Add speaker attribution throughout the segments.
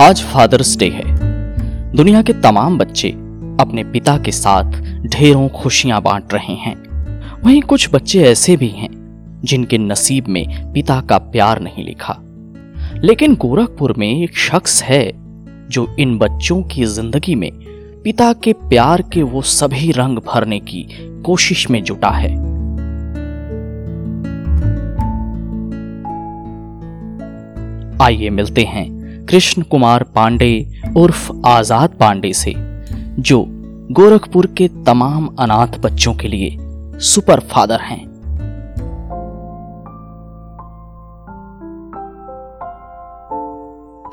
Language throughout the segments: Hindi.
Speaker 1: आज फादर्स डे है। दुनिया के तमाम बच्चे अपने पिता के साथ ढेरों खुशियाँ बांट रहे हैं। वहीं कुछ बच्चे ऐसे भी हैं जिनके नसीब में पिता का प्यार नहीं लिखा। लेकिन गोरखपुर में एक शख्स है जो इन बच्चों की ज़िंदगी में पिता के प्यार के वो सभी रंग भरने की कोशिश में जुटा है। आइए मिलते हैं कृष्ण कुमार पांडे उर्फ़ आज़ाद पांडे से, जो गोरखपुर के तमाम अनाथ बच्चों के लिए सुपर फादर हैं।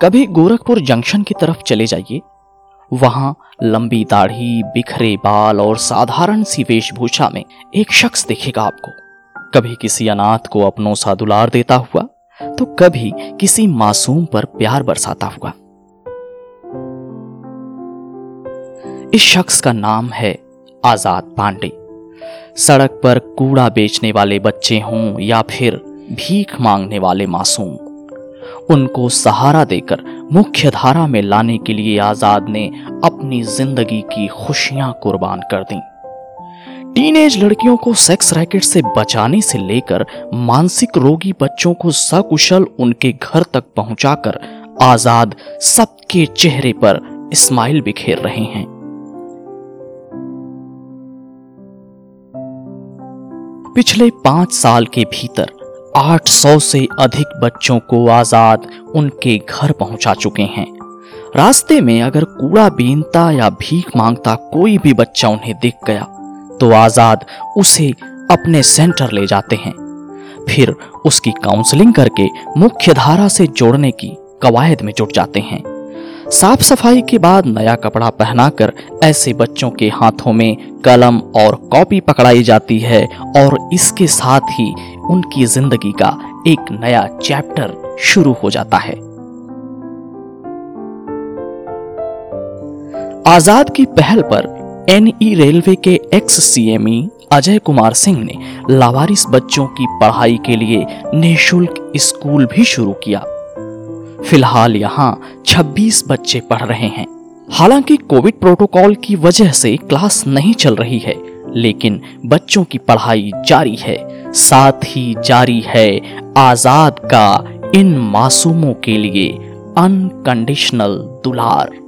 Speaker 1: कभी गोरखपुर जंक्शन की तरफ़ चले जाइए। वहाँ लंबी दाढ़ी, बिखरे बाल और साधारण सी वेशभूषा में एक शख्स दिखेगा आपको। कभी किसी अनाथ को अपनों सा दुलार देता हुआ तो कभी किसी मासूम पर प्यार बरसाता हुआ। इस शख्स का नाम है आज़ाद पांडे। सड़क पर कूड़ा बेचने वाले बच्चे हों या फिर भीख मांगने वाले मासूम, उनको सहारा देकर मुख्य धारा में लाने के लिए आज़ाद ने अपनी ज़िंदगी की खुशियाँ कुर्बान कर दी। टीनेज लड़कियों को सेक्स रैकेट से बचाने से लेकर मानसिक रोगी बच्चों को सकुशल उनके घर तक पहुंचाकर आज़ाद सबके चेहरे पर स्माइल बिखेर रहे हैं। पिछले पाँच साल के भीतर 800 से अधिक बच्चों को आज़ाद उनके घर पहुँचा चुके हैं। रास्ते में अगर कूड़ा बीनता या भीख माँगता कोई भी बच्चा उन्हें दिख गया तो आज़ाद उसे अपने सेंटर ले जाते हैं। फिर उसकी काउंसलिंग करके मुख्य धारा से जोड़ने की कवायद में जुट जाते हैं। साफ़ सफ़ाई के बाद नया कपड़ा पहनाकर ऐसे बच्चों के हाथों में कलम और कॉपी पकड़ाई जाती है और इसके साथ ही उनकी ज़िंदगी का एक नया चैप्टर शुरू हो जाता है। आज़ाद की पहल पर एनई रेलवे के एक्स सीएमई अजय कुमार सिंह ने लावारिस बच्चों की पढ़ाई के लिए निःशुल्क स्कूल भी शुरू किया। फ़िलहाल यहाँ 26 बच्चे पढ़ रहे हैं। हालाँकि कोविड प्रोटोकॉल की वजह से क्लास नहीं चल रही है, लेकिन बच्चों की पढ़ाई जारी है। साथ ही जारी है आज़ाद का इन मासूमों के लिए अनकंडीशनल दुलार।